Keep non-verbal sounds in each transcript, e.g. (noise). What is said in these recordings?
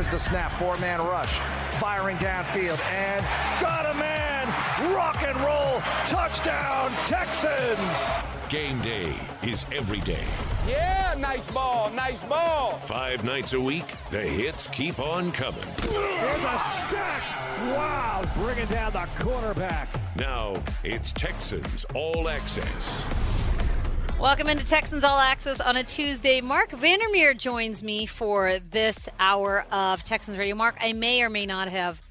Here's the snap, four-man rush, firing downfield, and got a man! Rock and roll, touchdown, Texans! Game day is every day. Yeah, nice ball, nice ball. Five nights a week, the hits keep on coming. There's a sack! Wow, bringing down the quarterback. Now it's Texans All Access. Welcome into Texans All Access on a Tuesday. Mark Vandermeer joins me for this hour of Texans Radio. Mark, I may or may not have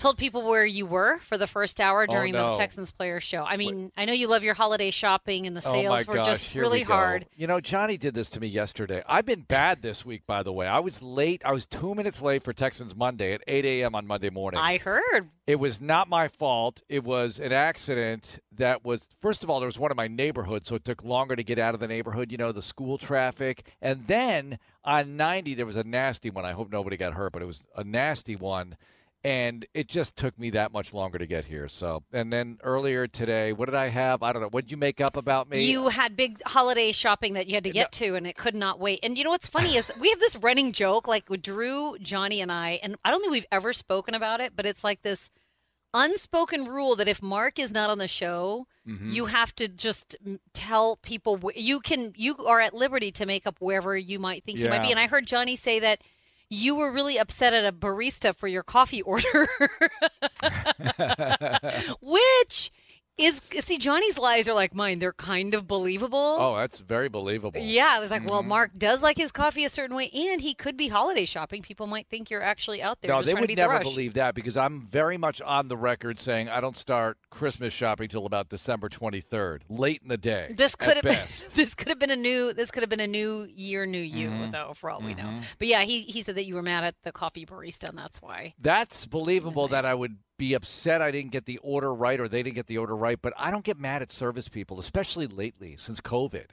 told people where you were for the first hour oh, during Oh, no. the Texans Player Show. I mean, I know you love your holiday shopping and the Oh sales my were gosh, just here really we hard. You know, Johnny did this to me yesterday. I've been bad this week, by the way. I was late. I was two minutes late for Texans Monday at 8 a.m. on Monday morning. I heard. it was not my fault. It was an accident that was, first of all, there was one in my neighborhood, so it took longer to get out of the neighborhood, you know, the school traffic. And then on 90, there was a nasty one. I hope nobody got hurt, but it was a nasty one. And it just took me that much longer to get here. So, and then earlier today, what did I have? I don't know. What did you make up about me? You had big holiday shopping that you had to get to, and it could not wait. And you know what's funny is we have this running joke, like with Drew, Johnny, and I, and I don't think we've ever spoken about it, but it's like this unspoken rule that if Mark is not on the show, Mm-hmm. you have to just tell people you can you are at liberty to make up wherever you might think you might be. And I heard Johnny say that you were really upset at a barista for your coffee order, (laughs) (laughs) which is see Johnny's lies are like mine; they're kind of believable. Oh, that's very believable. Yeah, I was like, Mm-hmm. well, Mark does like his coffee a certain way, and he could be holiday shopping. People might think you're actually out there. No, they would the never rush. believe that because I'm very much on the record saying I don't start Christmas shopping till about December 23rd, late in the day. This could have been (laughs) this could have been a new this could have been a new year, new you, Mm-hmm. though, for all we know. But yeah, he he said that you were mad at the coffee barista, and that's why. That's believable that I would be upset I didn't get the order right or they didn't get the order right, but I don't get mad at service people, especially lately since COVID.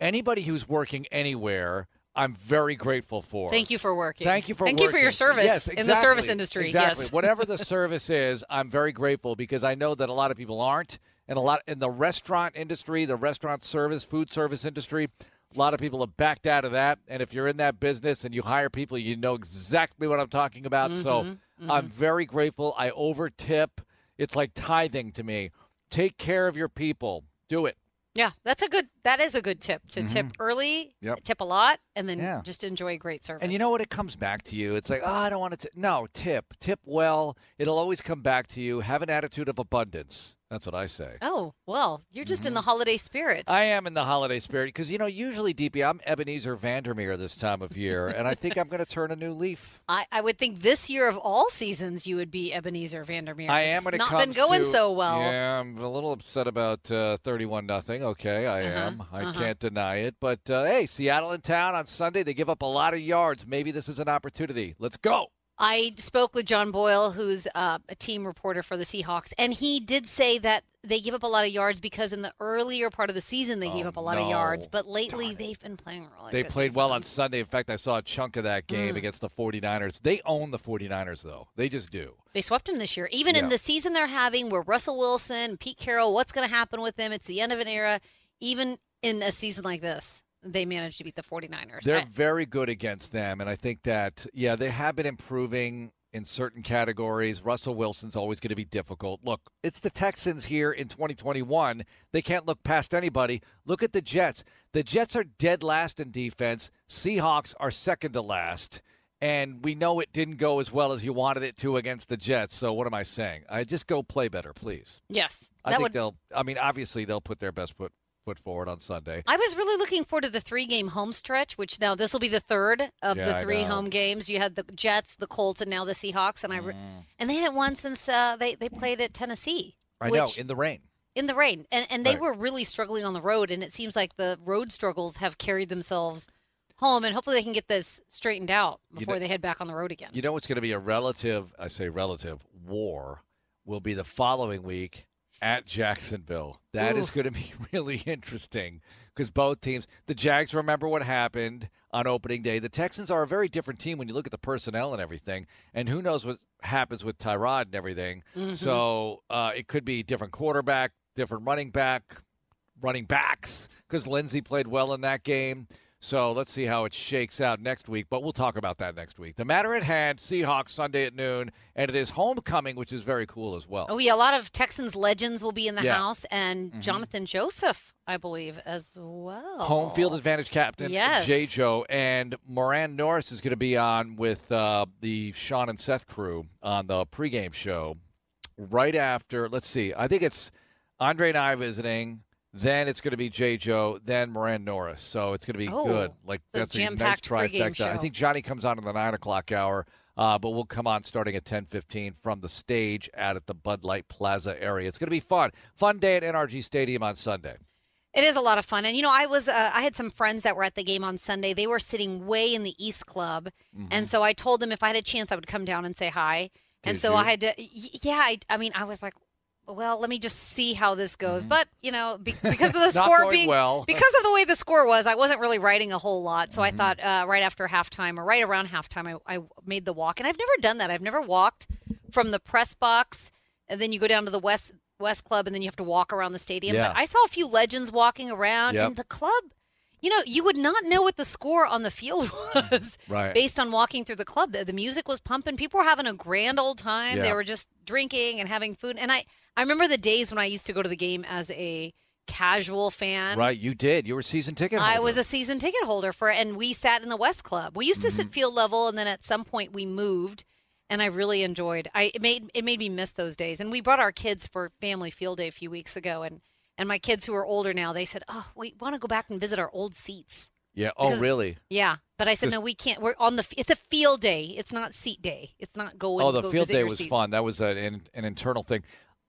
Anybody who's working anywhere, I'm very grateful for. Thank you for working. Thank you for thank you for your service Yes, in the service industry. Exactly. Yes. (laughs) Whatever the service is, I'm very grateful because I know that a lot of people aren't, and a lot in the restaurant industry, the restaurant service, food service industry. A lot of people have backed out of that, and if you're in that business and you hire people, you know exactly what I'm talking about. So Mm-hmm, I'm very grateful. I over tip. It's like tithing to me. Take care of your people. Do it. Yeah, that's a good. That is a good tip to tip early, Mm-hmm. Yep. tip a lot, and then Yeah. just enjoy great service. And you know what? It comes back to you. It's like, oh, I don't want to. No, tip. Tip well. It'll always come back to you. Have an attitude of abundance. That's what I say. Oh well, you're just in the holiday spirit. Mm-hmm. I am in the holiday spirit because, you know, usually, DP, I'm Ebenezer Vandermeer this time of year, and I think I'm going to turn a new leaf. (laughs) I, I would think this year of all seasons you would be Ebenezer Vandermeer. I am It's when it not been going to- so well. Yeah, I'm a little upset about uh, 31 nothing. Okay, I Uh-huh, am. I uh-huh. can't deny it. But uh, hey, Seattle in town on Sunday. They give up a lot of yards. Maybe this is an opportunity. Let's go. I spoke with John Boyle, who's uh, a team reporter for the Seahawks, and he did say that they give up a lot of yards because in the earlier part of the season they gave Oh, up a lot of yards, but lately they've been playing really They played well on. Sunday. In fact, I saw a chunk of that game Mm. against the 49ers. They own the 49ers, though. They just do. They swept them this year. Even in the season they're having where Russell Wilson, Pete Carroll, what's going to happen with them? It's the end of an era. Even in a season like this, they managed to beat the 49ers. They're I- very good against them. And I think that, yeah, they have been improving in certain categories. Russell Wilson's always going to be difficult. Look, it's the Texans here in 2021. They can't look past anybody. Look at the Jets. The Jets are dead last in defense, Seahawks are second to last. And we know it didn't go as well as you wanted it to against the Jets. So what am I saying? I just go play better, please. yes. I think would they'll. I mean, obviously they'll put their best foot foot forward on Sunday. I was really looking forward to the three game home stretch, which now this will be the third of Yeah, the three home games. You had the Jets, the Colts, and now the Seahawks, and I re- Mm. and they haven't won since uh, they they played at Tennessee. I know in the rain. in the rain, and and they Right. were really struggling on the road, and it seems like the road struggles have carried themselves home, and hopefully they can get this straightened out You before know- they head back on the road again. You know what's going to be a relative, I say relative, war will be the following week at Jacksonville. That is going (laughs) to be really interesting because both teams, the Jags remember what happened on opening day. The Texans are a very different team when you look at the personnel and everything. And who knows what happens with Tyrod and everything. Mm-hmm. So uh, it could be different quarterback, different running back, running backs because Lindsay played well in that game. So let's see how it shakes out next week, but we'll talk about that next week. The matter at hand, Seahawks Sunday at noon, and it is homecoming, which is very cool as well. Oh yeah, a lot of Texans legends will be in the Yeah. house, and Johnathan Joseph, I believe, as well. Home field advantage captain Yes. J. Joe and Moran Norris is going to be on with uh, the Sean and Seth crew on the pregame show right after. Let's see, I think it's Andre and I visiting. Then it's going to be J. Joe, then Moran Norris. So it's going to be Oh, good. Like that's a nice trifecta. I think Johnny comes on in the nine o'clock hour. Uh, but we'll come on starting at 10:15 from the stage out at the Bud Light Plaza area. It's going to be fun. Fun day at NRG Stadium on Sunday. It is a lot of fun, and you know, I was uh, I had some friends that were at the game on Sunday. They were sitting way in the East Club, and so I told them if I had a chance, I would come down and say hi. and so you? I had to, yeah. I, I mean, I was like, well, let me just see how this goes. But you know, be, (laughs) because of the score being well. (laughs) because of the way the score was, I wasn't really writing a whole lot. So Mm-hmm. I thought uh, right after halftime or right around halftime, I, I made the walk, and I've never done that. I've never walked from the press box, and then you go down to the West West Club, and then you have to walk around the stadium. Yeah. But I saw a few legends walking around, Yep. and the club. You know, you would not know what the score on the field (laughs) was Right. based on walking through the club. The, the music was pumping. People were having a grand old time. They were just drinking and having food. And I, I remember the days when I used to go to the game as a casual fan. Right, you did. You were a season ticket. Holder. I was a season ticket holder for, and we sat in the West Club. We used to Mm-hmm. sit field level, and then at some point we moved, and I really enjoyed. I it made it made me miss those days. And we brought our kids for family field day a few weeks ago, and and my kids who are older now, they said, "Oh, we want to go back and visit our old seats." Yeah. Oh, because- really? Yeah, but I said, "No, we can't. We're on the. It's a field day. It's not seat day. It's not going. Oh, the go field day was seats." fun. That was a, an, an internal thing.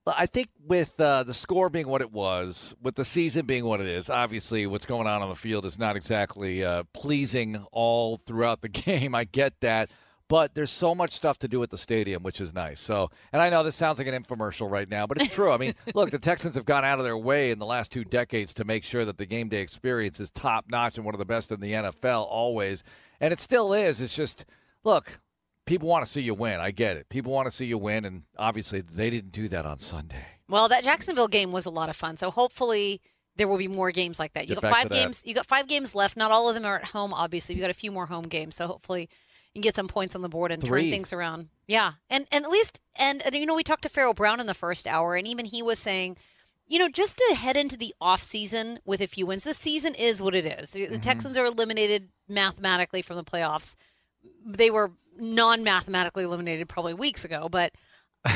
I think with uh, the score being what it was, with the season being what it is, obviously what's going on on the field is not exactly uh, pleasing all throughout the (laughs) game. I get that. But there's so much stuff to do at the stadium, which is nice. So, and I know this sounds like an infomercial right now, but it's true. I mean, (laughs) look, the Texans have gone out of their way in the last two decades to make sure that the game day experience is top notch and one of the best in the NFL always. And it still is. It's just, look, people want to see you win. I get it. People want to see you win, and obviously they didn't do that on Sunday. Well, that Jacksonville game was a lot of fun. So hopefully there will be more games like that. You Get got five games. You got five games left. Not all of them are at home. Obviously, you got a few more home games. So hopefully can get some points on the board and Three. turn things around. Yeah, and and at least and, and you know we talked to Farrell Brown in the first hour, and even he was saying. You know, just to head into the off season with a few wins. The season is what it is. The Mm-hmm. Texans are eliminated mathematically from the playoffs. They were non-mathematically eliminated probably weeks ago, but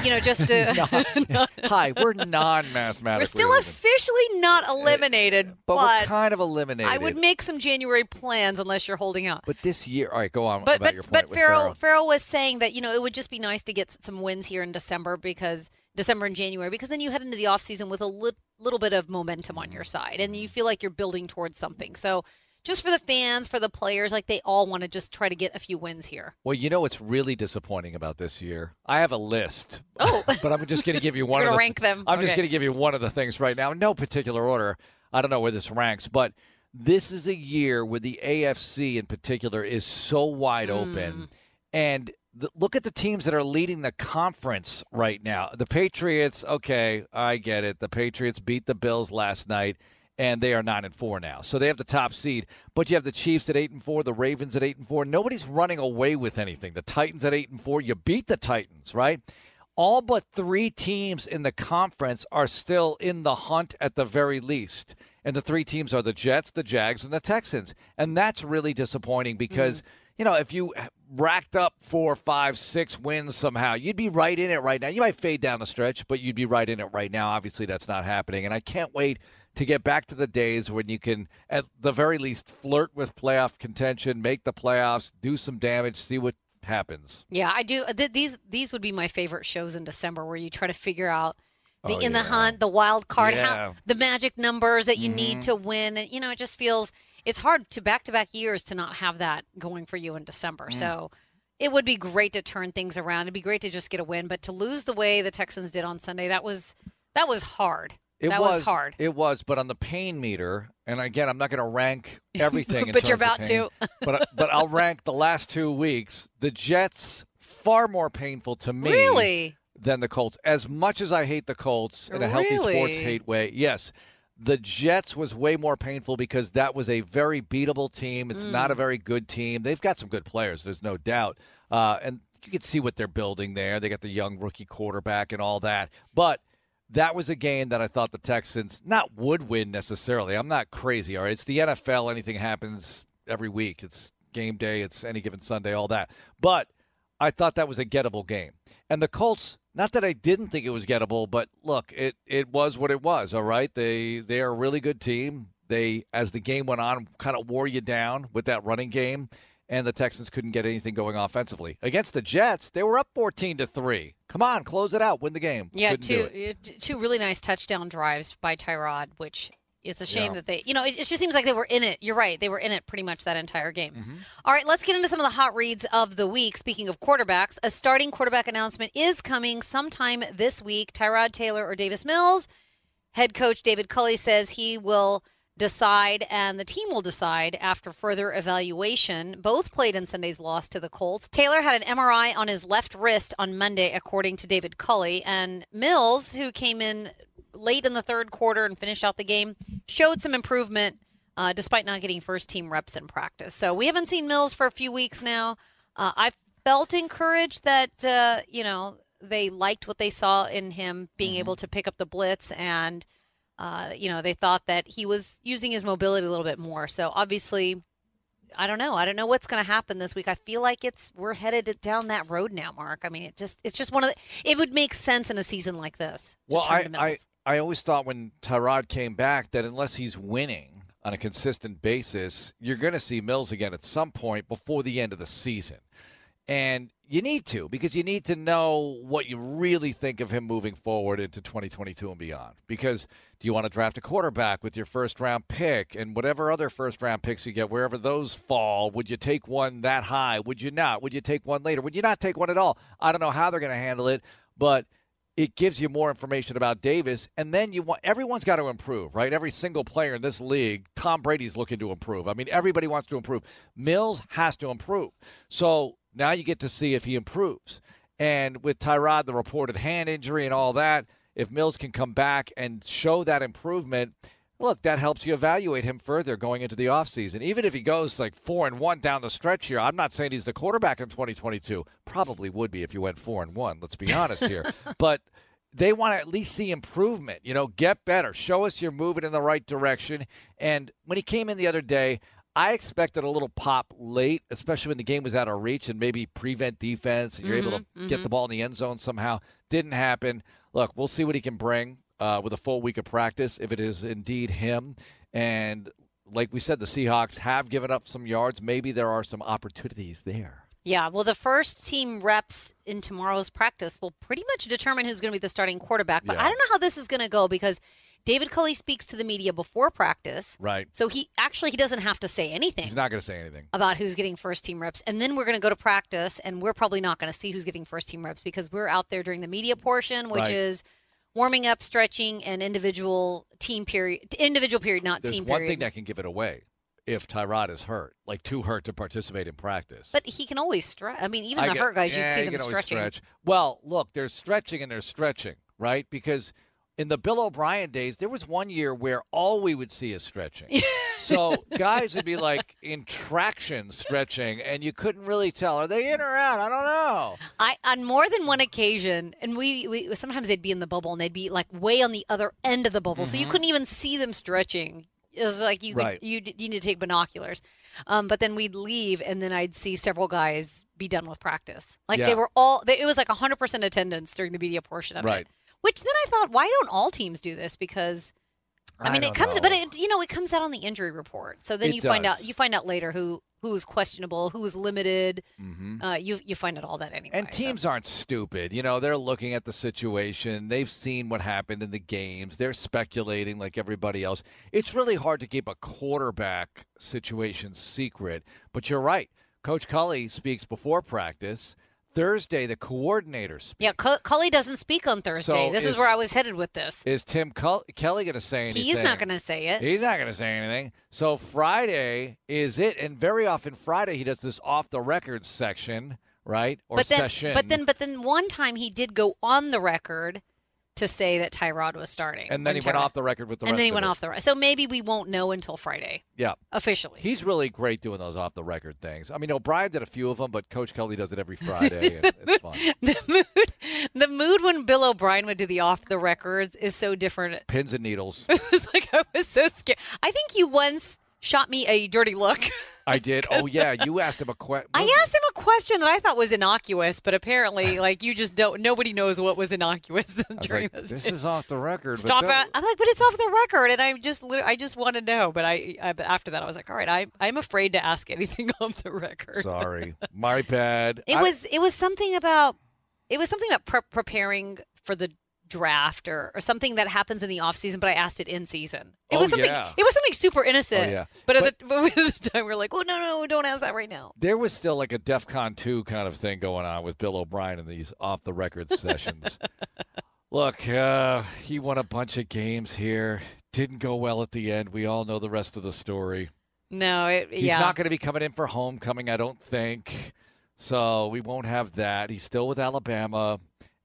you know, just to (laughs) (laughs) Hi, we're non-mathematically. we're still eliminated, officially not eh, eliminated, but, but, we're kind of eliminated. I would make some January plans unless you're holding out. But this year, all right, go on But about but your point but Farrell Farrell. Was saying that you know it would just be nice to get some wins here in December because December and January because then you head into the off season with a lit, little bit of momentum on your mm. side and you feel like you're building towards something. So just for the fans, for the players, like they all want to just try to get a few wins here. Well, you know what's really disappointing about this year? I have a list. Oh. (laughs) but I'm just going to give you (laughs) one You're of the rank them. I'm just going to give you one of the things right now, no particular order. I don't know where this ranks, but this is a year where the AFC in particular is so wide Mm. open, and the, look at the teams that are leading the conference right now. The Patriots, okay, I get it. The Patriots beat the Bills last night. And they are nine and four now, so they have the top seed. But you have the Chiefs at eight and four, the Ravens at eight and four. Nobody's running away with anything. The Titans at eight and four. You beat the Titans, right? all but three teams in the conference are still in the hunt at the very least. And the three teams are the Jets, the Jags, and the Texans. And that's really disappointing because, mm-hmm. you know, if you racked up four, five, six wins somehow, you'd be right in it right now. You might fade down the stretch, but you'd be right in it right now. Obviously, that's not happening. And I can't wait to get back to the days when you can, at the very least, flirt with playoff contention, make the playoffs, do some damage, see what happens. Yeah, I do. Th- these these would be my favorite shows in December, where you try to figure out the Oh, in the hunt, the wild card, Yeah. Mm-hmm. how, the magic numbers that you need to win. And you know, it just feels it's hard to back to back years to not have that going for you in December. Mm. So it would be great to turn things around. It'd be great to just get a win, but to lose the way the Texans did on Sunday, that was that was hard. It that was, was hard. It was, but on the pain meter, and again, I'm not going to rank (laughs) everything. in But you're about pain, (laughs) but but I'll rank the last two weeks. The Jets far more painful to me Really? than the Colts. As much as I hate the Colts in a healthy sports hate way, yes, The Jets was way more painful because that was a very beatable team. It's not a very good team. They've got some good players, there's no doubt. Uh, and you can see what they're building there. They got the young rookie quarterback and all that. But that was a game that I thought the Texans not would win necessarily. I'm not crazy, all right? It's the NFL. Anything happens every week. It's game day, it's any given Sunday, all that. But I thought that was a gettable game. And the Colts, not that I didn't think it was gettable, but look, it it was what it was, all right? They they are a really good team. They as the game went on kind of wore you down with that running game and the Texans couldn't get anything going offensively. Against the Jets, they were up 14 to 3. Come on, close it out, win the game. Yeah, Couldn't two uh, two really nice touchdown drives by Tyrod, which it's a shame Yeah. that they, you know, it, it just seems like they were in it. You're right, they were in it pretty much that entire game. Mm-hmm. All right, let's get into some of the hot reads of the week. Speaking of quarterbacks, a starting quarterback announcement is coming sometime this week. Tyrod Taylor or Davis Mills. Head coach David Culley says he will decide and the team will decide after further evaluation. Both played in Sunday's loss to the Colts. Taylor had an MRI on his left wrist on Monday, according to David Culley. And Mills, who came in late in the third quarter and finished out the game, showed some improvement uh, despite not getting first team reps in practice. So we haven't seen Mills for a few weeks now. Uh, I felt encouraged that, uh, you know, they liked what they saw in him being able to pick up the blitz and uh, you know, they thought that he was using his mobility a little bit more. So obviously, I don't know. I don't know what's going to happen this week. I feel like it's we're headed down that road now, Mark. I mean, it just it's just one of the. It would make sense in a season like this. Well, I, I, I always thought when Tyrod came back that unless he's winning on a consistent basis, you're going to see Mills again at some point before the end of the season. And you need to because you need to know what you really think of him moving forward into 2022 and beyond. Because do you want to draft a quarterback with your first round pick and whatever other first round picks you get, wherever those fall, would you take one that high? Would you not? Would you take one later? Would you not take one at all? I don't know how they're going to handle it, but it gives you more information about Davis, and then you want everyone's got to improve, right? Every single player in this league, Tom Brady's looking to improve. I mean, everybody wants to improve. Mills has to improve. So now you get to see if he improves. And with Tyrod, the reported hand injury and all that, if Mills can come back and show that improvement, look, that helps you evaluate him further going into the offseason. Even if he goes like four and one down the stretch here, I'm not saying he's the quarterback in 2022. Probably would be if you went four and one. Let's be (laughs) honest here. but they want to at least see improvement. You know, get better. Show us you're moving in the right direction. And when he came in the other day, I expected a little pop late, especially when the game was out of reach and maybe prevent defense and you're able to get the ball in the end zone somehow. Didn't happen. Look, we'll see what he can bring uh, with a full week of practice if it is indeed him. And like we said, the Seahawks have given up some yards. Maybe there are some opportunities there. Yeah, well, the first team reps in tomorrow's practice will pretty much determine who's going to be the starting quarterback. But Yeah. I don't know how this is going to go because David Culley speaks to the media before practice. Right. So he actually he doesn't have to say anything. He's not going to say anything. about who's getting first team reps. And then we're going to go to practice, and we're probably not going to see who's getting first team reps because we're out there during the media portion, which Right. is warming up, stretching, and individual team period. Individual period, not There's team one period. One thing that can give it away if Tyrod is hurt, like too hurt to participate in practice. but he can always stretch. I mean, even I the get- hurt guys, yeah, you'd see them stretching. Stretch. Well, look, there's stretching and there's stretching, right? Because in the Bill O'Brien days, there was one year where all we would see is stretching. (laughs) so guys would be like in traction stretching, and you couldn't really tell are they in or out. I don't know. I on more than one occasion, and we, we sometimes they'd be in the bubble and they'd be like way on the other end of the bubble, so you couldn't even see them stretching. It was like you could- Mm-hmm. Right. you you need to take binoculars. Um, but then we'd leave, and then I'd see several guys be done with practice. Like Yeah. they were all. They, it was like hundred percent attendance during the media portion of it. Right. it. Which then I thought, why don't all teams do this? Because I I mean, it comes, know. but it you know it comes out on the injury report. So then It you find out you find out later who who is questionable, who is limited. Mhm. Uh, you you find out all that anyway. And so. teams aren't stupid. You know, they're looking at the situation. They've seen what happened in the games. They're speculating like everybody else. It's really hard to keep a quarterback situation secret. But you're right. Coach Culley speaks before practice. Thursday, the coordinators. speaks. Yeah, Cu- Culley doesn't speak on Thursday. So this is, is- where I was headed with this. Is Tim Cull- Kelly going to say anything? He's not going to say it. He's not going to say anything. So Friday is it, and very often Friday he does this off the record section, right? Or but then, session. but then, but then, one time he did go on the record to say that Tyrod was starting. And then he when went off the record with the and then he went it. off the right. So maybe we won't know until Friday Yeah. officially. He's really great doing those off the record things. I mean, O'Brien did a few of them, but Coach Kelly does it every (laughs) Friday. and it's fun. (laughs) the mood, the mood when Bill O'Brien would do the off the records is so different. Pins and needles. (laughs) It was like I was so scared. I think you once shot me a dirty look. I did. Oh yeah, you asked him a question. I asked him a question that I thought was innocuous, but apparently, (laughs) like you just don't. Nobody knows what was innocuous (laughs) I was during like, this. this is off the record. Stop it! I'm like, but it's off the record, and I'm just, I just want to know. But I, I, but after that, I was like, all right, I, I'm afraid to ask anything (laughs) off the record. Sorry, my bad. It I- was, it was something about, it was something about pre- preparing for the draft or, or something that happens in the off season. But I asked it in season. It Oh, was something. yeah. It was something super innocent. Oh, yeah. But at, But- the, (laughs) but at the time, we are like, well, no, no, don't ask that right now. there was still like a DEF CON 2 kind of thing going on with Bill O'Brien in these off the record sessions. (laughs) Look, uh, he won a bunch of games here. Didn't go well at the end. We all know the rest of the story. No, it, He's yeah. not going to be coming in for homecoming, I don't think. So we won't have that. He's still with Alabama,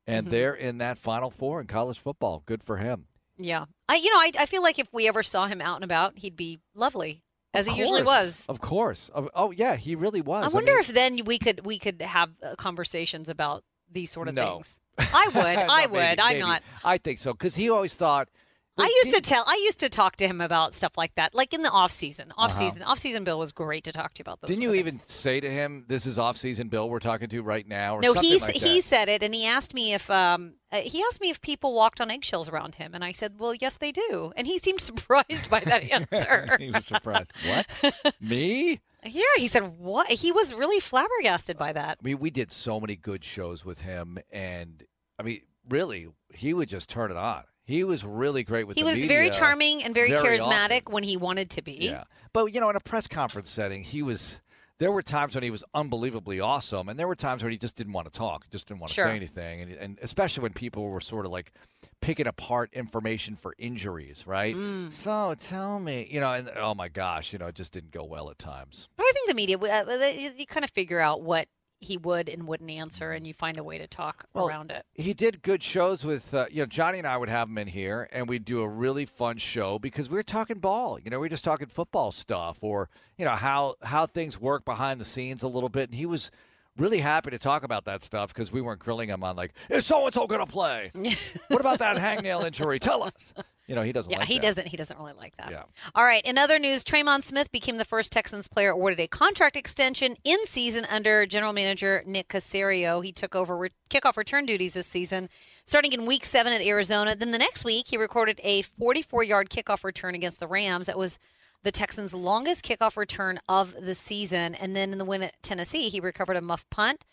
and Mhm. they're in that Final Four in college football. Good for him. Yeah, I you know I, I feel like if we ever saw him out and about, he'd be lovely as he usually was. Of course. Oh yeah, he really was. I wonder mean- if then we could we could have uh, conversations about these sort of No. things. I would. No, (laughs) I maybe, would. I'm maybe. not. I think so because he always thought. I used to tell. I used to talk to him about stuff like that, like in the off season. Off Uh-huh. season. Off season. Bill was great to talk to you about those. Didn't you even say to him, "This is off-season Bill we're talking to right now"? Or No, he like he said it, and he asked me if um uh, he asked me if people walked on eggshells around him, and I said, well, yes, they do, and he seemed (laughs) surprised by that (laughs) answer. he was surprised. what? (laughs) Me? yeah, he said what? He was really flabbergasted by that. I mean, we did so many good shows with him, and I mean, really, he would just turn it on. He was really great with He was very charming and very, very charismatic often. when he wanted to be. Yeah, but you know, in a press conference setting, he was. There were times when he was unbelievably awesome, and there were times when he just didn't want to talk, just didn't want to Sure. say anything, and, and especially when people were sort of like picking apart information for injuries, right? Mm. So tell me, you know, and oh my gosh, you know, it just didn't go well at times. But I think the media, uh, you kind of figure out what he would and wouldn't answer, and you find a way to talk Well, around it. He did good shows with, uh, you know, Johnny and I would have him in here, and we'd do a really fun show because we were talking ball. You know, we were just talking football stuff, or you know how how things work behind the scenes a little bit. And he was really happy to talk about that stuff because we weren't grilling him on like, is so and so going to play? (laughs) what about that hangnail injury? Tell us. You know, he doesn't. Yeah, like he that. doesn't. He doesn't really like that. Yeah. All right. In other news, Tremon Smith became the first Texans player awarded a contract extension in season under general manager Nick Caserio. He took over re- kickoff return duties this season, starting in Week Seven at Arizona. Then the next week, he recorded a 44-yard kickoff return against the Rams. That was the Texans' longest kickoff return of the season. And then in the win at Tennessee, he recovered a muff punt.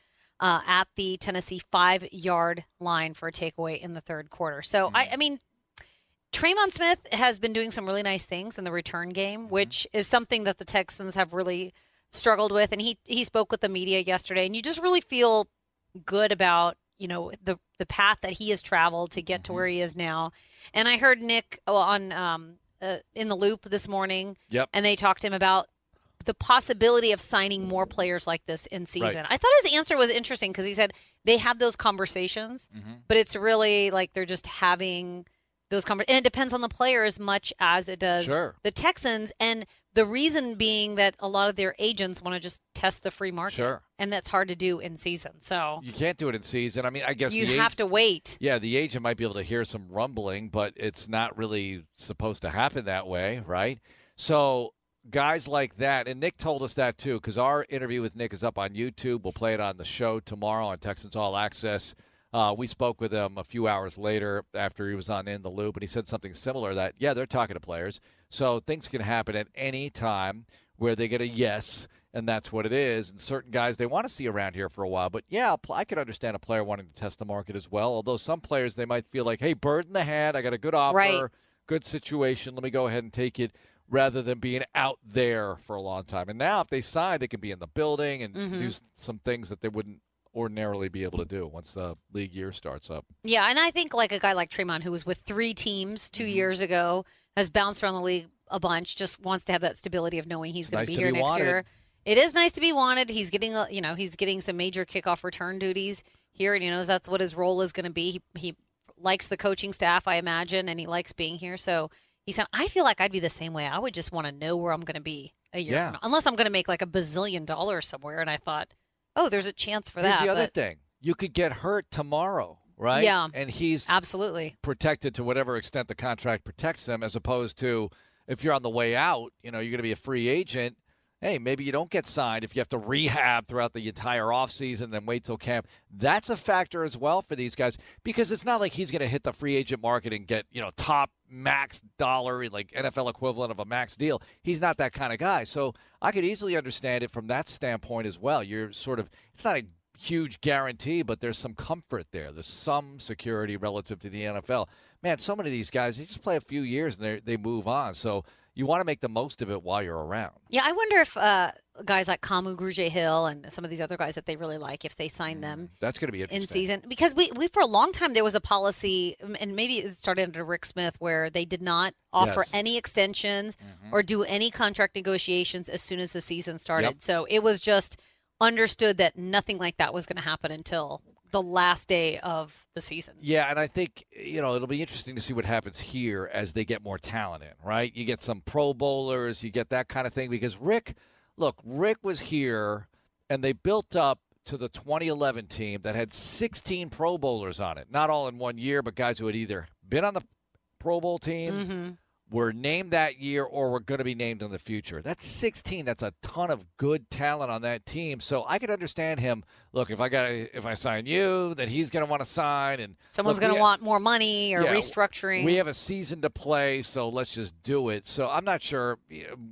Uh, at the Tennessee five yard line for a takeaway in the third quarter. So, I, I mean, Tremon Smith has been doing some really nice things in the return game, which is something that the Texans have really struggled with. And he he spoke with the media yesterday, and you just really feel good about you know the the path that he has traveled to get to where he is now. And I heard Nick uh, on um, uh, in the loop this morning, Yep. and they talked to him about the possibility of signing more players like this in season. Right. I thought his answer was interesting because he said they have those conversations, Mm-hmm. but it's really like they're just having those conversations. And it depends on the player as much as it does Sure. the Texans. And the reason being that a lot of their agents want to just test the free market. Sure. And that's hard to do in season. So You can't do it in season. I mean, I guess you have age- to wait. Yeah, the agent might be able to hear some rumbling, but it's not really supposed to happen that way, right? So guys like that, and Nick told us that too, because our interview with Nick is up on YouTube. We'll play it on the show tomorrow on Texans All Access. Uh, we spoke with him a few hours later after he was on In the Loop, and he said something similar that, yeah, they're talking to players. So things can happen at any time where they get a yes, and that's what it is. And certain guys they want to see around here for a while. But yeah, I could understand a player wanting to test the market as well. Although some players they might feel like, hey, bird in the hand, I got a good offer, Right. good situation. Let me go ahead and take it. Rather than being out there for a long time, and now if they sign, they can be in the building and Mhm. do some things that they wouldn't ordinarily be able to do once the league year starts up. Yeah, and I think like a guy like Tremon, who was with three teams 2 Mm-hmm. years ago, has bounced around the league a bunch. Just wants to have that stability of knowing he's going nice be to here be next wanted. year. It is nice to be wanted. He's getting, you know, he's getting some major kickoff return duties here, and he knows that's what his role is going to be. He, he likes the coaching staff, I imagine, and he likes being here. So he said, I feel like I'd be the same way. I would just want to know where I'm going to be a year Yeah. from now, unless I'm going to make like a bazillion dollars somewhere. And I thought, oh, there's a chance for Here's that. the other but thing: you could get hurt tomorrow, right? Yeah. and he's absolutely. protected to whatever extent the contract protects them, as opposed to if you're on the way out, you know, you're going to be a free agent. Hey, maybe you don't get signed if you have to rehab throughout the entire offseason, and then wait till camp. That's a factor as well for these guys because it's not like he's going to hit the free agent market and get, you know, top max dollar, like NFL equivalent of a max deal. He's not that kind of guy. So I could easily understand it from that standpoint as well. You're sort of, it's not a huge guarantee, but there's some comfort there. There's some security relative to the NFL. Man, so many of these guys, they just play a few years and they move on. So you want to make the most of it while you're around. Yeah, I wonder if uh, guys like Kamu Grugier Hill and some of these other guys that they really like, if they sign them That's going to be interesting. in season because we, we for a long time there was a policy and maybe it started under Rick Smith where they did not offer Yes. any extensions or do any contract negotiations as soon as the season started. Yep. So it was just understood that nothing like that was going to happen until the last day of the season. Yeah, and I think you know it'll be interesting to see what happens here as they get more talent in. Right, you get some Pro Bowlers, you get that kind of thing because Rick, look, Rick was here, and they built up to the 2011 team that had 16 Pro Bowlers on it. Not all in one year, but guys who had either been on the Pro Bowl team, hmm were named that year, or were going to be named in the future. That's 16. That's a ton of good talent on that team. So I could understand him. Look, if I got if I sign you, then he's going to want to sign, and Someone's going to want more money or Yeah, restructuring. we have a season to play, so let's just do it. So I'm not sure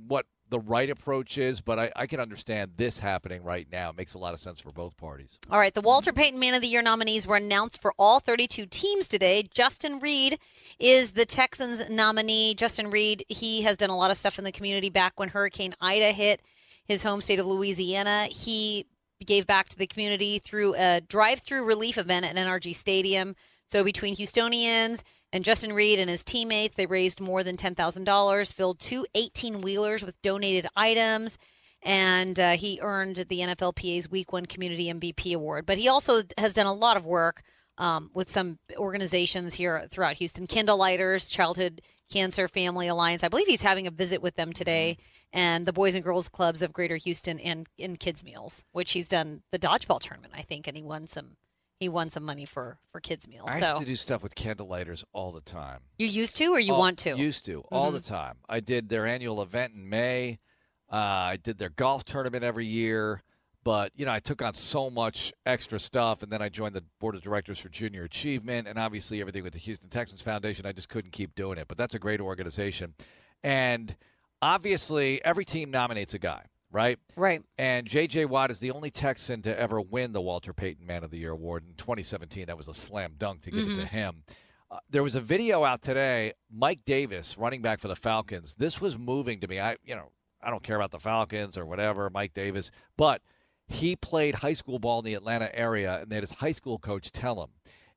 what the right approach is, but I, I can understand this happening right now. It makes a lot of sense for both parties. All right, the Walter Payton Man of the Year nominees were announced for all 32 teams today. Justin Reid is the Texans nominee. Justin Reid, he has done a lot of stuff in the community back when Hurricane Ida hit his home state of Louisiana. He gave back to the community through a drive-through relief event at NRG Stadium. So between Houstonians and Justin Reid and his teammates, they raised more than $10,000, filled two 18-wheelers with donated items and uh, he earned the NFLPA's Week One Community MVP award. But he also has done a lot of work um, with some organizations here throughout Houston. Candlelighters, Childhood Cancer Family Alliance. I believe he's having a visit with them today, and the Boys and Girls Clubs of Greater Houston and in Kids Meals, which he's done the dodgeball tournament, I think, and he won some. He won some money for for kids meals. I so used to do stuff with candlelighters all the time. you used to, or you All- want to? Used to all Mhm. the time. I did their annual event in May. Uh, I did their golf tournament every year. But you know, I took on so much extra stuff, and then I joined the board of directors for Junior Achievement, and obviously everything with the Houston Texans Foundation. I just couldn't keep doing it. But that's a great organization, and obviously every team nominates a guy, right? right. And J.J. Watt is the only Texan to ever win the Walter Payton Man of the Year award in 2017. That was a slam dunk to give it to him. Uh, there was a video out today. Mike Davis, running back for the Falcons. This was moving to me. I, you know, I don't care about the Falcons or whatever, Mike Davis, but he played high school ball in the Atlanta area, and they had his high school coach tell him.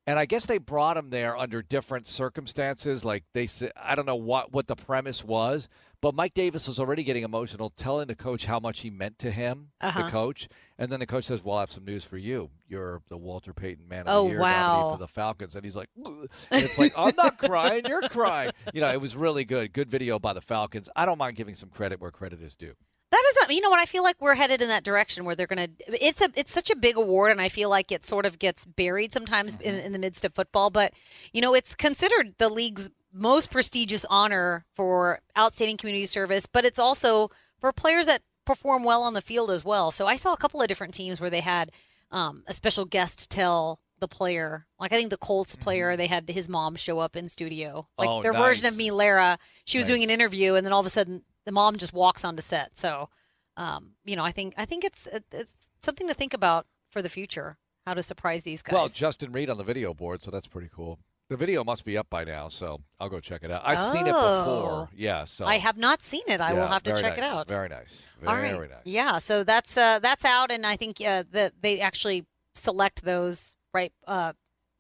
And I guess they brought him there under different circumstances. Like they said, I don't know what what the premise was, but Mike Davis was already getting emotional, telling the coach how much he meant to him, Uh-huh. the coach. And then the coach says, "Well, I have some news for you. You're the Walter Payton Man of Oh, the Year wow. nominee for the Falcons." And he's like, and "It's like I'm not (laughs) crying, you're crying." You know, it was really good. Good video by the Falcons. I don't mind giving some credit where credit is due. That is, not, you know what? I feel like we're headed in that direction where they're going to. It's a, it's such a big award, and I feel like it sort of gets buried sometimes in, in the midst of football. But you know, it's considered the league's most prestigious honor for outstanding community service, but it's also for players that perform well on the field as well. So I saw a couple of different teams where they had um, a special guest tell the player. Like I think the Colts player, they had his mom show up in studio, like Oh, their version of me, Lara. She was doing an interview, and then all of a sudden the mom just walks onto set. So, um, you know, I think I think it's it's something to think about for the future. How to surprise these guys? Well, Justin Reid on the video board, so that's pretty cool. The video must be up by now, so I'll go check it out. I've seen it Oh. before. Yeah, so I have not seen it. I will have to very check it out. Very nice. All Very right. nice. Yeah, so that's uh, that's out, and I think uh, that they actually select those right uh,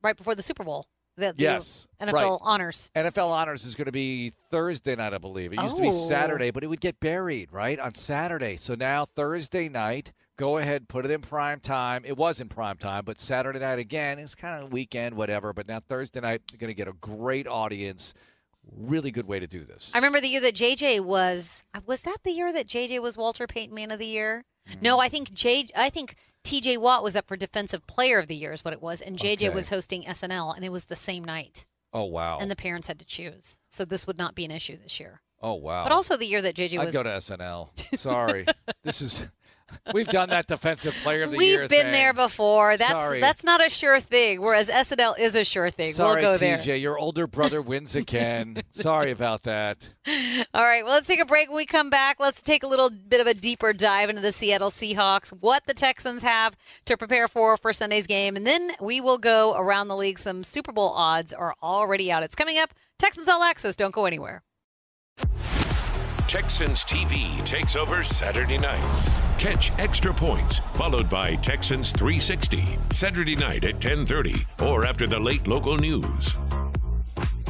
right before the Super Bowl. The, the Yes, NFL right. honors. NFL Honors is going to be Thursday night, I believe. It used to be Oh. Saturday, but it would get buried, right, on Saturday. So now Thursday night, Go ahead, put it in prime time. It was in prime time, but Saturday night again, it's kind of weekend, whatever. But now Thursday night, you're going to get a great audience. Really good way to do this. I remember the year that JJ was. uh, Was that the year that JJ was Walter Payton Man of the Year? No, mm. I think J. I think TJ Watt was up for Defensive Player of the Year, is what it was, and JJ Okay. was hosting SNL, and it was the same night, oh wow. and the parents had to choose. So this would not be an issue this year. oh wow. But also the year that JJ I'd go to SNL. Sorry, (laughs) this is. We've done that defensive player of the year. We've been thing. there before. That's Sorry. that's not a sure thing. Whereas SNL is a sure thing. Sorry, we'll go TJ. there. Your older brother wins again. (laughs) Sorry about that. All right, well, let's take a break. When we come back, let's take a little bit of a deeper dive into the Seattle Seahawks, what the Texans have to prepare for for Sunday's game, and then we will go around the league. Some Super Bowl odds are already out. It's coming up. Texans All Access. Don't go anywhere. Texans TV takes over Saturday nights. Catch Extra Points, followed by Texans 360, Saturday night at 10:30 or after the late local news.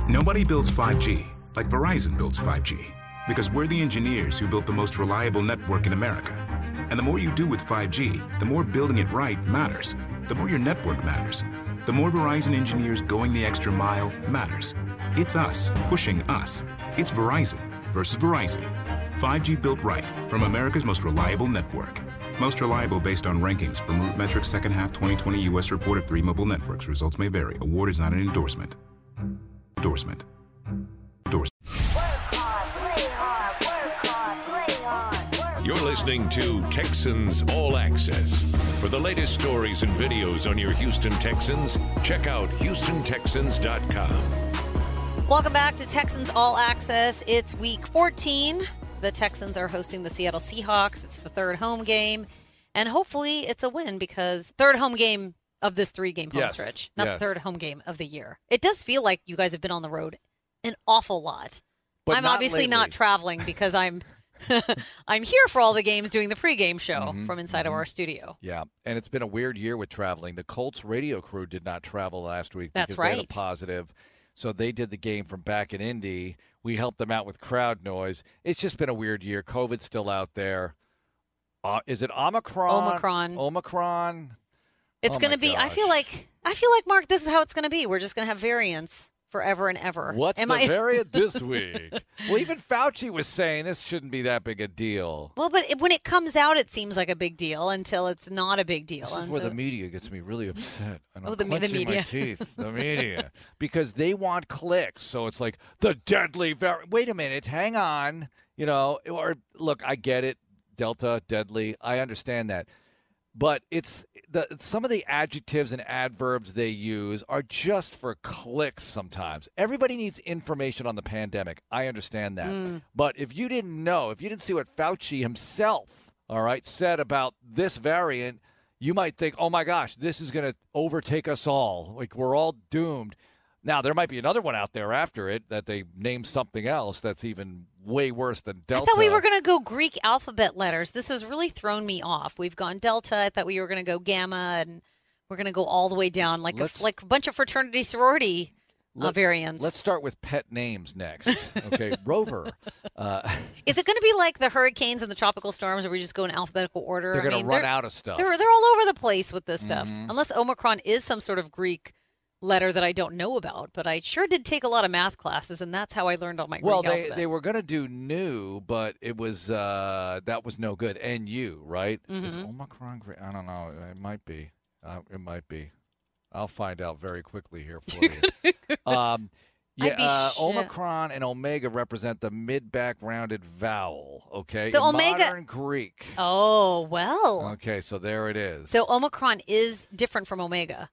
Nobody builds 5G like Verizon builds 5G because we're the engineers who built the most reliable network in America. And the more you do with 5G, the more building it right matters. The more your network matters. The more Verizon engineers going the extra mile matters. It's us pushing us. It's Verizon versus Verizon. 5G built right from America's most reliable network. Most reliable based on rankings from RootMetrics second half 2020 U.S. report of three mobile networks. Results may vary. Award is not an endorsement. Endorsement. Endorsement. You're listening to Texans All Access. For the latest stories and videos on your Houston Texans, check out HoustonTexans.com. Welcome back to Texans All Access. It's week 14. The Texans are hosting the Seattle Seahawks. It's the third home game, and hopefully it's a win because third home game of this three-game home Yes, stretch, not yes. the third home game of the year. It does feel like you guys have been on the road an awful lot. But I'm not obviously not traveling because I'm (laughs) I'm here for all the games doing the pregame show Mm-hmm, from inside of our studio. Yeah, and it's been a weird year with traveling. The Colts radio crew did not travel last week That's because they had right. a positive. So they did the game from back in Indy. We helped them out with crowd noise. It's just been a weird year. COVID's still out there. Uh, is it Omicron? Omicron. Omicron. It's Oh going to be. I feel like. I feel like Mark. This is how it's going to be. We're just going to have variants forever and ever. What's Am the I- (laughs) variant this week? well, even Fauci was saying this shouldn't be that big a deal. Well, but it, when it comes out, it seems like a big deal until it's not a big deal. This is and where so- the media gets me really upset. And oh, I'm Oh, the the clenching media. my teeth. (laughs) The media. because they want clicks. So it's like the deadly var- Wait a minute. Hang on. You know, or look, I get it. Delta, deadly. I understand that. But it's the some of the adjectives and adverbs they use are just for clicks sometimes. Everybody needs information on the pandemic. I understand that. Mm. But if you didn't know, if you didn't see what Fauci himself, all right, said about this variant, you might think, "Oh my gosh, this is going to overtake us all. Like we're all doomed." Now, there might be another one out there after it that they named something else that's even way worse than Delta. I thought we were going to go Greek alphabet letters. This has really thrown me off. We've gone Delta. I thought we were going to go Gamma, and we're going to go all the way down like a, like a bunch of fraternity sorority uh, variants. Let's start with pet names next. Okay, (laughs) Rover. Uh, (laughs) Is it going to be like the hurricanes and the tropical storms, where we just go in alphabetical order? they're going to mean, run they're- out of stuff. They're they're all over the place with this stuff. Mhm. Unless Omicron is some sort of Greek letter that I don't know about, but I sure did take a lot of math classes, and that's how I learned all my well, Greek they, alphabet. they were going to do new, but it was uh, that was no good. NU, right? Is Mhm. Omicron? Great? I don't know. It might be. Uh, it might be. I'll find out very quickly here (laughs) for you. um, (laughs) I'd yeah, be uh, sh- Omicron and Omega represent the mid-back rounded vowel. Okay, So In Omega- modern Greek. oh well. Okay, so there it is. So Omicron is different from Omega.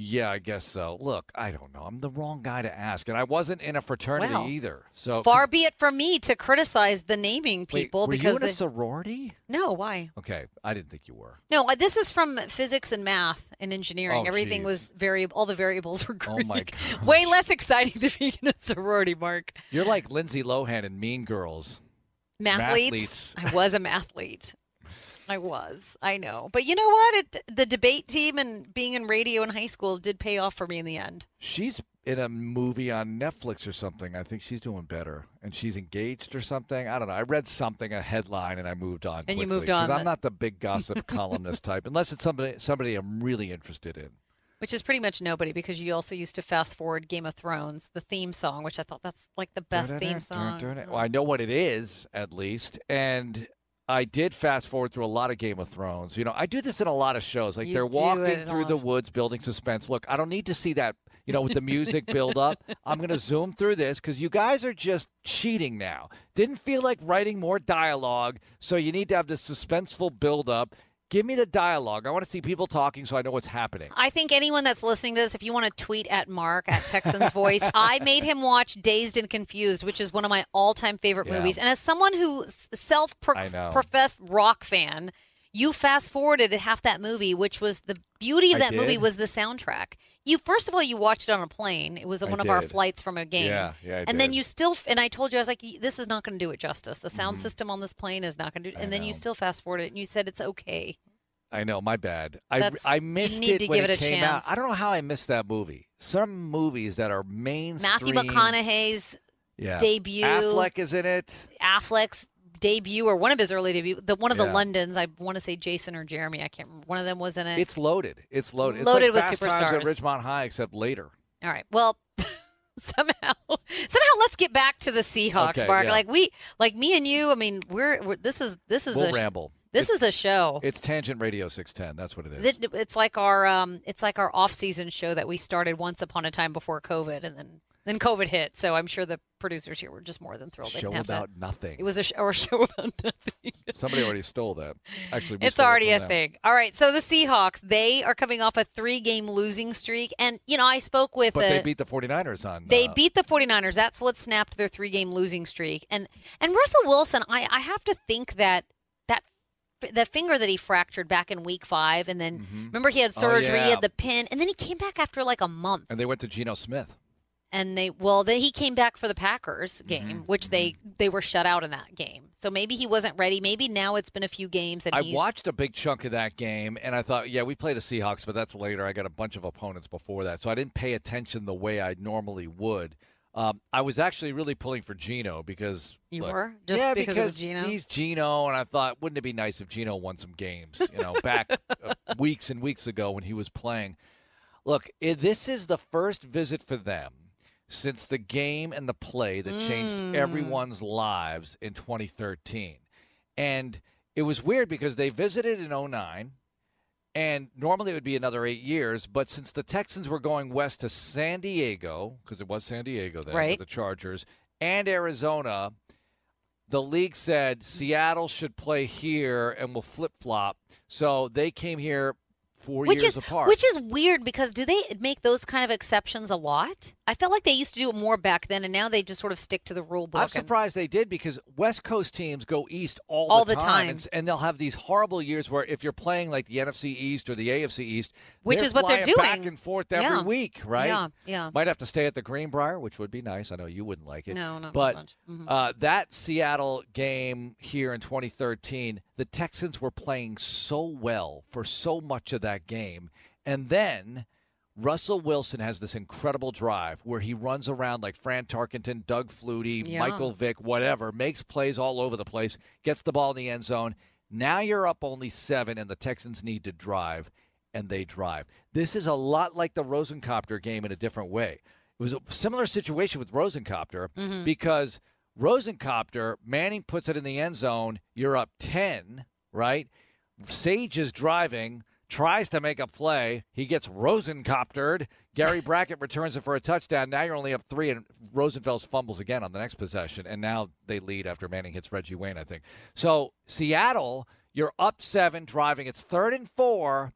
Yeah, I guess so. Look, I don't know. I'm the wrong guy to ask, and I wasn't in a fraternity Well, either. So Far be it from me to criticize the naming Wait, people were because you in a sorority? no, why? Okay, I didn't think you were. No, this is from physics and math and engineering. Oh, Everything geez. was variable. All the variables were Oh, Greek. my gosh. Way less exciting than being in a sorority, Mark. You're like Lindsay Lohan in Mean Girls. Mathletes. Mathletes. I was a mathlete. I was. I know. But you know what? It, the debate team and being in radio in high school did pay off for me in the end. She's in a movie on Netflix or something. I think she's doing better, and she's engaged or something. I don't know. I read something, a headline, and I moved on. And you quickly, moved on. 'cause I'm not the big gossip (laughs) columnist type, unless it's somebody somebody I'm really interested in. Which is pretty much nobody because you also used to fast forward Game of Thrones, the theme song, which I thought that's like the best theme song. Well, I know what it is at least, and I did fast forward through a lot of Game of Thrones. You know, I do this in a lot of shows. Like You they're walking through the woods, building suspense. Look, I don't need to see that. You know, with the music build up, (laughs) I'm going to zoom through this because you guys are just cheating now. Didn't feel like writing more dialogue, so you need to have this suspenseful build up. Give me the dialogue. I want to see people talking so I know what's happening. I think anyone that's listening to this, if you want to tweet at Mark at Texans Voice, (laughs) I made him watch Dazed and Confused, which is one of my all-time favorite Yeah. movies. And as someone who s- I know. self-professed rock fan, you fast forwarded half that movie, which was the beauty of that movie was the soundtrack. You first of all, you watched it on a plane. It was I one of our did. flights from a game. Yeah, yeah, I and then you still, and I told you, I was like, this is not going to do it justice. The sound system on this plane is not going to do. Mm-hmm. I And then you still fast forwarded it, and you said it's okay. I know, my bad. I That's- I you missed need it to when give it it a came out. chance. I don't know how I missed that movie. Some movies that are mainstream. Matthew McConaughey's yeah. debut. Affleck is in it. Affleck's debut or one of his early debut. The one of the Londons. I want to say Jason or Jeremy. I can't remember. One of them was in it. It's loaded. It's loaded. Loaded it's with like Times superstars. at Ridgemont High, except later. All right. Well, (laughs) somehow, somehow, let's get back to the Seahawks, Okay, Mark. yeah. Like we, like me and you. I mean, we're, we're this is this is We'll a ramble. this is a show. It's Tangent Radio 610. That's what it is. It- It's like our um, it's like our off-season show that we started once upon a time before COVID, and then then COVID hit. So I'm sure the producers here were just more than thrilled. They show to- about nothing. It was a, sh- or a show (laughs) about nothing. Somebody already stole that. Actually, it's already a thing. All right, so the Seahawks, they are coming off a three-game losing streak, and you know I spoke with But the, they beat the 49ers on. they uh, beat the 49ers. That's what snapped their three-game losing streak. And and Russell Wilson, I I have to think that that the finger that he fractured back in week 5 and then remember he had Oh, surgery, he had the pin, and then he came back after like a month. And they went to Geno Smith. And they well then he came back for the Packers Mm-hmm. game, which they they were shut out in that game. So maybe he wasn't ready. Maybe now it's been a few games and I he's watched a big chunk of that game, and I thought, yeah, we play the Seahawks, but that's later. I got a bunch of opponents before that, so I didn't pay attention the way I normally would. Um, I was actually really pulling for Geno because You look, were? Just yeah, because of because Geno? he's Geno, and I thought, wouldn't it be nice if Geno won some games? You know, back (laughs) uh, weeks and weeks ago when he was playing. Look, i this is the first visit for them since the game and the play that changed Mm. everyone's lives in 2013. And it was weird because they visited in 09 and normally it would be another 8 years, but since the Texans were going west to San Diego because it was San Diego then Right. with the Chargers and Arizona, the league said Seattle should play here and we'll flip-flop. So they came here 4 which years is apart. which is weird because do they make those kind of exceptions a lot? I felt like they used to do it more back then, and now they just sort of stick to the rule book. I'm surprised they did because West Coast teams go east all, All the, the time, time. And, and they'll have these horrible years where if you're playing like the NFC East or the AFC East, Which they're is what they're doing, back and forth every Yeah. week, right? Yeah, yeah. Might have to stay at the Greenbrier, which would be nice. I know you wouldn't like it. No, not but much. Mhm. uh, that Seattle game here in 2013, the Texans were playing so well for so much of that game, and then. Russell Wilson has this incredible drive where he runs around like Fran Tarkenton, Doug Flutie, Yeah. Michael Vick, whatever, makes plays all over the place, gets the ball in the end zone. Now you're up only seven, and the Texans need to drive, and they drive. This is a lot like the Rosencopter game in a different way. It was a similar situation with Rosencopter Mm-hmm. because Rosencopter, Manning puts it in the end zone, you're up 10, right? Sage is driving, tries to make a play. He gets Rosencoptered. Gary (laughs) Brackett returns it for a touchdown. Now you're only up three, and Rosenfels fumbles again on the next possession. And now they lead after Manning hits Reggie Wayne, I think. So Seattle, you're up seven, driving. It's third and four.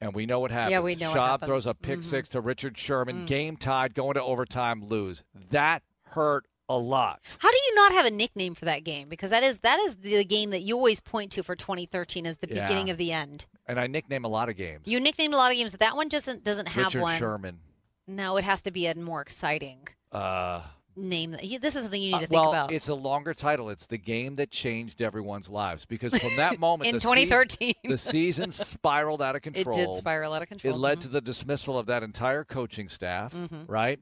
And we know what happens. Yeah, we know what Schaub throws a happens. pick Mhm. six to Richard Sherman. Mm. Game tied, going to overtime, lose. That hurt a lot. How do you not have a nickname for that game? Because that is that is the game that you always point to for 2013 as the Yeah. beginning of the end. And I nickname a lot of games. You nicknamed a lot of games. That one doesn't doesn't have Richard one. Sherman, No, it has to be a more exciting. uh, name that. you- This is something you need Uh, to think well, about. it's a longer title. It's the game that changed everyone's lives because from that (laughs) moment, In the 2013. season, the season (laughs) spiraled out of control. it did spiral out of control. It led Mhm. to the dismissal of that entire coaching staff, Mhm. right?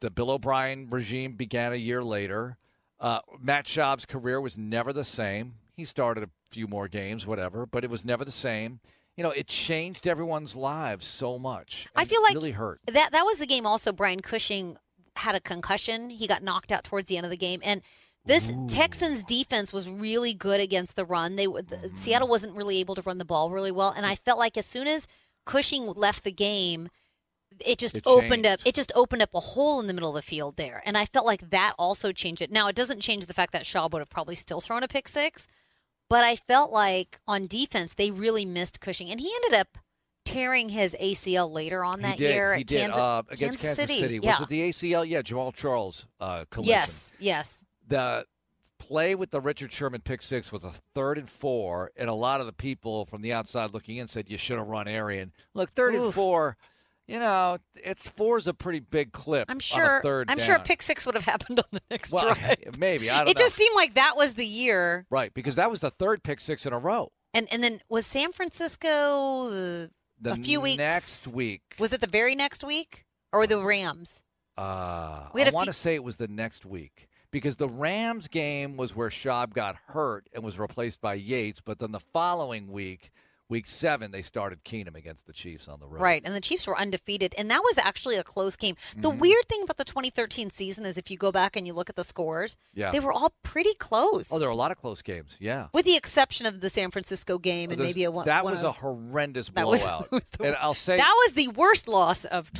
The Bill O'Brien regime began a year later. Uh, Matt Schaub's career was never the same. He started a few more games, whatever, but it was never the same. You know, it changed everyone's lives so much. I feel it like really hurt. that that was the game. Also, Brian Cushing had a concussion. He got knocked out towards the end of the game, and this Texans defense was really good against the run. They w- Mm-hmm. the, Seattle wasn't really able to run the ball really well, and I felt like as soon as Cushing left the game, it just It opened up. It just opened up a hole in the middle of the field there, and I felt like that also changed it. Now it doesn't change the fact that Schaub would have probably still thrown a pick six, but I felt like on defense they really missed Cushing, and he ended up tearing his ACL later on that did. year at Kansas, uh, against Kansas City. Was yeah. it the ACL? Yeah, Jamaal Charles uh, collision. yes, yes. the play with the Richard Sherman pick six was a third and four, and a lot of the people from the outside looking in said you should have run Arian. Look, third and four, you know, it's four is a pretty big clip. I'm sure. third I'm sure a pick six would have happened on the next Well, drive. (laughs) maybe I don't It know. just seemed like that was the year. right because that was the third pick six in a row. And and then was San Francisco the, The a few weeks next week. Was it the very next week or the Rams? Uh, We I want few- to say it was the next week because the Rams game was where Schaub got hurt and was replaced by Yates, but then the following week, week seven, they started Keenum against the Chiefs on the road. Right, and the Chiefs were undefeated, and that was actually a close game. The mm-hmm. weird thing about the 2013 season is if you go back and you look at the scores, Yeah. they were all pretty close. Oh, there were a lot of close games. Yeah. with the exception of the San Francisco game and There's- maybe a one. that one was of- a horrendous that was- blowout. was (laughs) the- and I'll say that was the worst loss of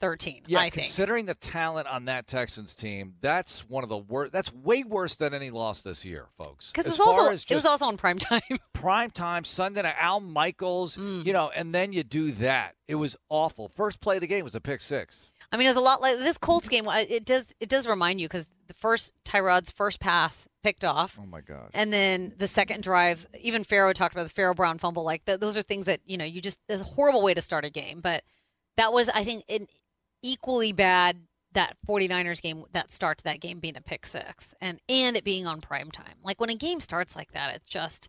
2013. yeah, I think. considering the talent on that Texans team, that's one of the worst. That's way worse than any loss this year, folks. Because it was also it was also on prime time. (laughs) prime time Sunday night. Al Michaels, Mm. you know, and then you do that. It was awful. First play of the game was a pick six. I mean, it was a lot like this Colts game. It does it does remind you because the first Tyrod's first pass picked off, Oh my gosh. and then the second drive. Even Pharaoh talked about the Pharaoh Brown fumble. Like th- those are things that you know you just it's a horrible way to start a game. But that was I think an equally bad that 49ers game that starts that game being a pick six and and it being on prime time. Like when a game starts like that, it's just.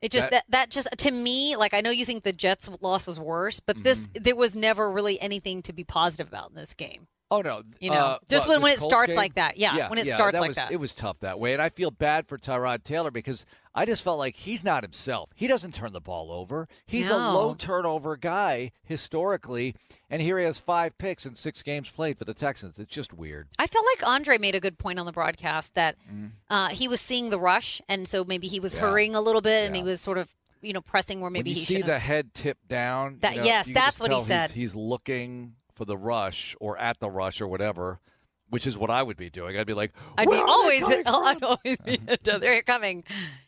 It just that, That- that just to me like I know you think the Jets loss was worse, but this Mm-hmm. there was never really anything to be positive about in this game. Oh no! You know, uh, just when, when it Colts starts game? like that. Yeah, when it yeah, starts that like was, that. It was tough that way, and I feel bad for Tyrod Taylor because I just felt like he's not himself. He doesn't turn the ball over. He's a low turnover guy historically, and here he has five picks in six games played for the Texans. It's just weird. I felt like Andre made a good point on the broadcast that Mm. uh, he was seeing the rush, and so maybe he was Yeah. hurrying a little bit, and he was sort of you know pressing where maybe when you he see should. the head tip down, you That- know, yes, you that's what he said. He's, he's looking for the rush or at the rush or whatever, which is what I would be doing. I'd be like, I'd be "Where are they always. I'd (laughs) always be, (laughs) they're coming.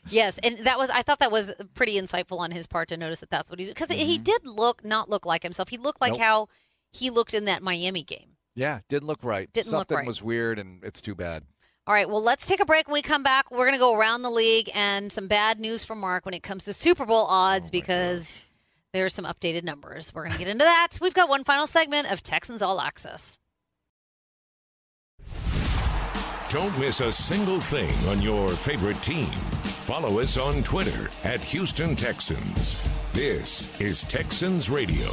Yes, and that was, I thought that was pretty insightful on his part to notice that that's what he's because he did look not look like himself. He looked like Mm-hmm. Nope. how he looked in that Miami game. Yeah, didn't look right. Didn't look Something right. was weird, and it's too bad. All right, well, let's take a break. When we come back, we're going to go around the league and some bad news from Mark when it comes to Super Bowl odds because there's some updated numbers. We're going to get into that. We've got one final segment of Texans All Access. Don't miss a single thing on your favorite team. Follow us on Twitter at Houston Texans. This is Texans Radio.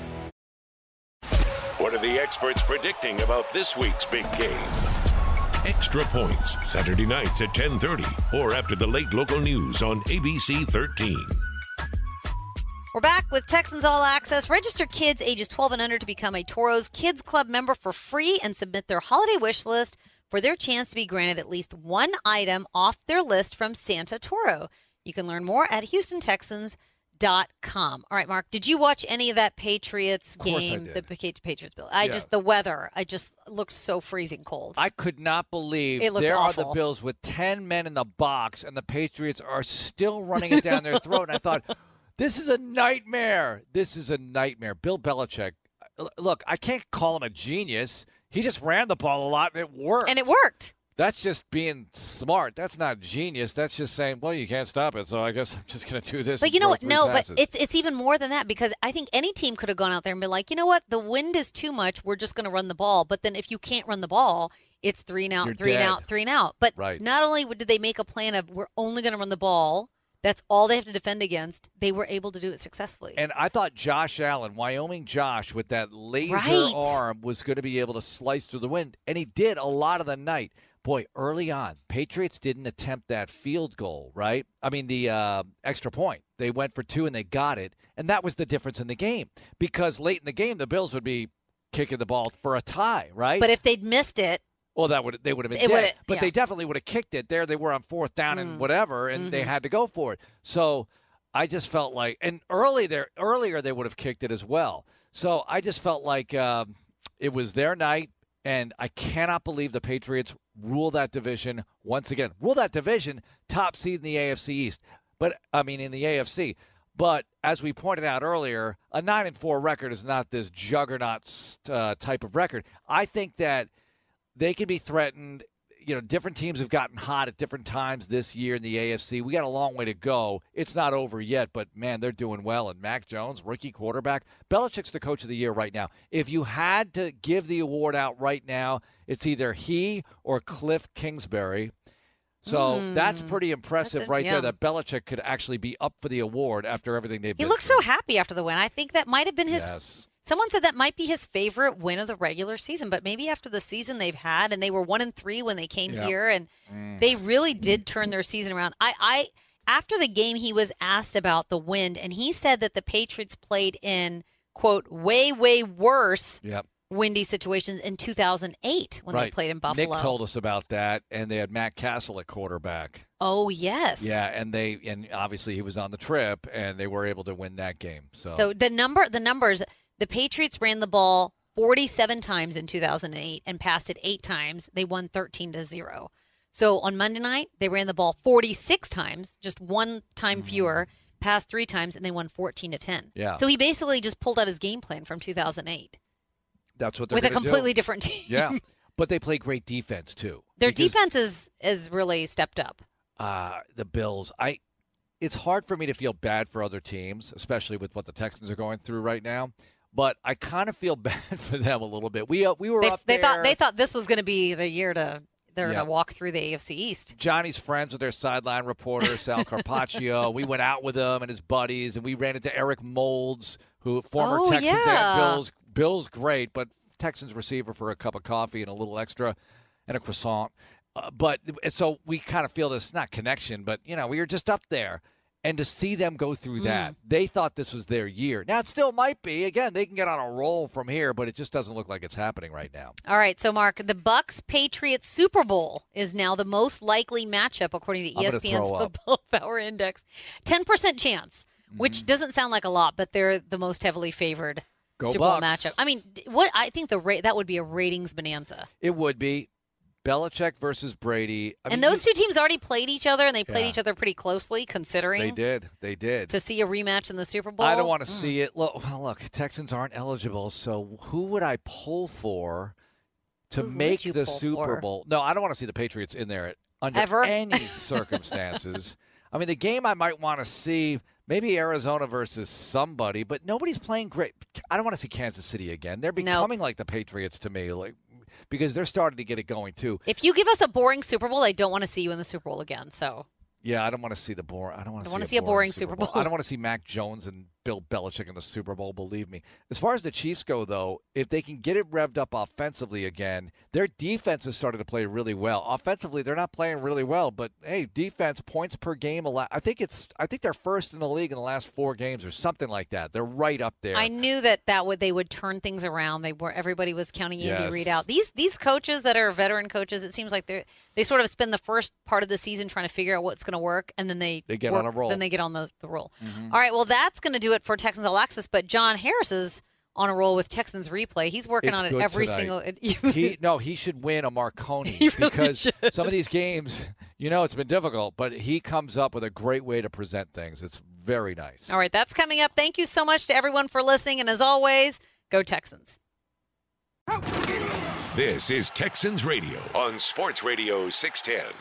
The experts predicting about this week's big game? Extra Points, Saturday nights at 10:30 or after the late local news on ABC 13. We're back with Texans All Access. Register kids ages 12 and under to become a Toro's Kids Club member for free and submit their holiday wish list for their chance to be granted at least one item off their list from Santa Toro. You can learn more at Dot com. All right, Mark. Did you watch any of that Patriots I game? The Patriots bill. I Yeah. just the weather. I just looked so freezing cold. I could not believe It looked there are the Bills with 10 men in the box, and the Patriots are still running it down their (laughs) throat. And I thought, this is a nightmare. This is a nightmare. Bill Belichick, uh, look, I can't call him a genius. He just ran the ball a lot, and it worked. and it worked. That's just being smart. That's not genius. That's just saying, well, you can't stop it, so I guess (laughs) I'm just going to do this. But you know what? No, passes. but it's it's even more than that because I think any team could have gone out there and been like, you know what, the wind is too much. We're just going to run the ball. But then if you can't run the ball, it's three and out, You're three and out, three and out. But Right. not only did they make a plan of we're only going to run the ball, that's all they have to defend against. They were able to do it successfully. And I thought Josh Allen, Wyoming Josh, with that laser Right. arm, was going to be able to slice through the wind, and he did a lot of the night. Boy, early on, Patriots didn't attempt that field goal, right? I mean, the uh, extra point. They went for two and they got it, and that was the difference in the game. Because late in the game, the Bills would be kicking the ball for a tie, right? but if they'd missed it, Well, that would they would have been dead, but yeah. they definitely would have kicked it. There, they were on fourth down and Mm. whatever, and they Mhm. had to go for it. So I just felt like, and early there, earlier they would have kicked it as well. So I just felt like um, it was their night, and I cannot believe the Patriots rule that division once again. Rule that division, top seed in the AFC East, but I mean in the AFC. But as we pointed out earlier, a nine and four record is not this juggernaut uh, type of record. I think that they can be threatened. You know, different teams have gotten hot at different times this year in the AFC. We got a long way to go. It's not over yet, but man, they're doing well. And Mac Jones, rookie quarterback, Belichick's the coach of the year right now. If you had to give the award out right now, it's either he or Kliff Kingsbury. So that's Hmm. pretty impressive it, right yeah. there that Belichick could actually be up for the award after everything they've he been looked through. so happy after the win. I think that might have been his Yes. Someone said that might be his favorite win of the regular season, but maybe after the season they've had, and they were one and three when they came here, and mm. they really did turn their season around. I, I, after the game, he was asked about the wind, and he said that the Patriots played in quote way, way worse Yep. windy situations in 2008 when they played in Buffalo. Nick told us about that, and they had Matt Cassel at quarterback. oh yes, Yeah, and they and obviously he was on the trip, and they were able to win that game. So, So the number, the numbers, the Patriots ran the ball 47 times in 2008 and passed it eight times. They won 13 to zero. So on Monday night, they ran the ball 46 times, just one time fewer, passed three times, and they won 14 to 10. Mm-hmm. Yeah. So he basically just pulled out his game plan from 2008 that's what they're with a gonna do. completely different team. yeah, (laughs) but they play great defense too. Their defense is is really stepped up. uh, the Bills. I. It's hard for me to feel bad for other teams, especially with what the Texans are going through right now. But I kind of feel (laughs) bad for them a little bit. We uh, we were They, up they there. thought they thought this was going to be the year to they're Yeah. going to walk through the AFC East. Johnny's friends with their sideline reporter Sal (laughs) Carpaccio. we went out with him and his buddies, and we ran into Eric Moulds, who former Oh, Texans yeah. and Bills. Bills great, but Texans receiver for a cup of coffee and a little extra, and a croissant. Uh, but so we kind of feel this not connection, but you know we were just up there. And to see them go through Mm. that, they thought this was their year. Now it still might be. Again, they can get on a roll from here, but it just doesn't look like it's happening right now. All right, so Mark, the Bucks Patriots Super Bowl is now the most likely matchup according to ESPN's. Football (laughs) Power Index. Ten percent chance, Mm-hmm. which doesn't sound like a lot, but they're the most heavily favored Go Super Bowl matchup. I mean, what I think the rate that would be a ratings bonanza. It would be Belichick versus Brady. I and mean, those two teams already played each other, and they played Yeah. each other pretty closely, considering They did. They did. to see a rematch in the Super Bowl. I don't want to Mm. see it. Look, well, look, Texans aren't eligible, so who would I pull for to Who make the Super for? Bowl? No, I don't want to see the Patriots in there under Ever? any (laughs) circumstances. I mean, the game I might want to see, maybe Arizona versus somebody, but nobody's playing great. I don't want to see Kansas City again. They're becoming like the Patriots to me, like because they're starting to get it going too. If you give us a boring Super Bowl, I don't want to see you in the Super Bowl again. So Yeah, I don't want to see the boring. I don't want to I see, a see a boring Super Super Bowl. Bowl. I don't want to see Mac Jones and Bill Belichick in the Super Bowl, believe me. As far as the Chiefs go, though, if they can get it revved up offensively again, their defense has started to play really well. Offensively, they're not playing really well, but hey, defense points per game. I think it's I think they're first in the league in the last four games or something like that. They're right up there. I knew that that would they would turn things around. They were everybody was counting Andy Yes. Reid out. These these coaches that are veteran coaches, it seems like they they sort of spend the first part of the season trying to figure out what's going to work, and then they They get work- on a roll. Then they get on the, the roll. Mm-hmm. All right, well that's going to do it for Texans All Access. But John Harris is on a roll with Texans Replay. He's working It's on it every tonight. single. (laughs) he (laughs) no, he should win a Marconi He really because should. some of these games, you know, it's been difficult, but he comes up with a great way to present things. It's very nice. All right, that's coming up. Thank you so much to everyone for listening, and as always, go Texans. This is Texans Radio on Sports Radio 610.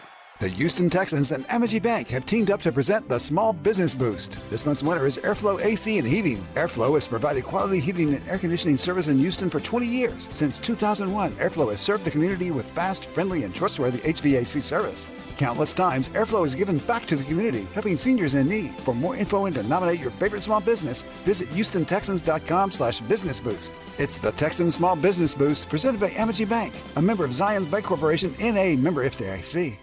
The Houston Texans and Amegy Bank have teamed up to present the Small Business Boost. This month's winner is Airflow AC and Heating. Airflow has provided quality heating and air conditioning service in Houston for 20 years. Since 2001, Airflow has served the community with fast, friendly, and trustworthy HVAC service. Countless times, Airflow has given back to the community, helping seniors in need. For more info and to nominate your favorite small business, visit HoustonTexans.com slash business boost. It's the Texan Small Business Boost presented by Amegy Bank, a member of Zions Bancorporation, N.A. member FDIC.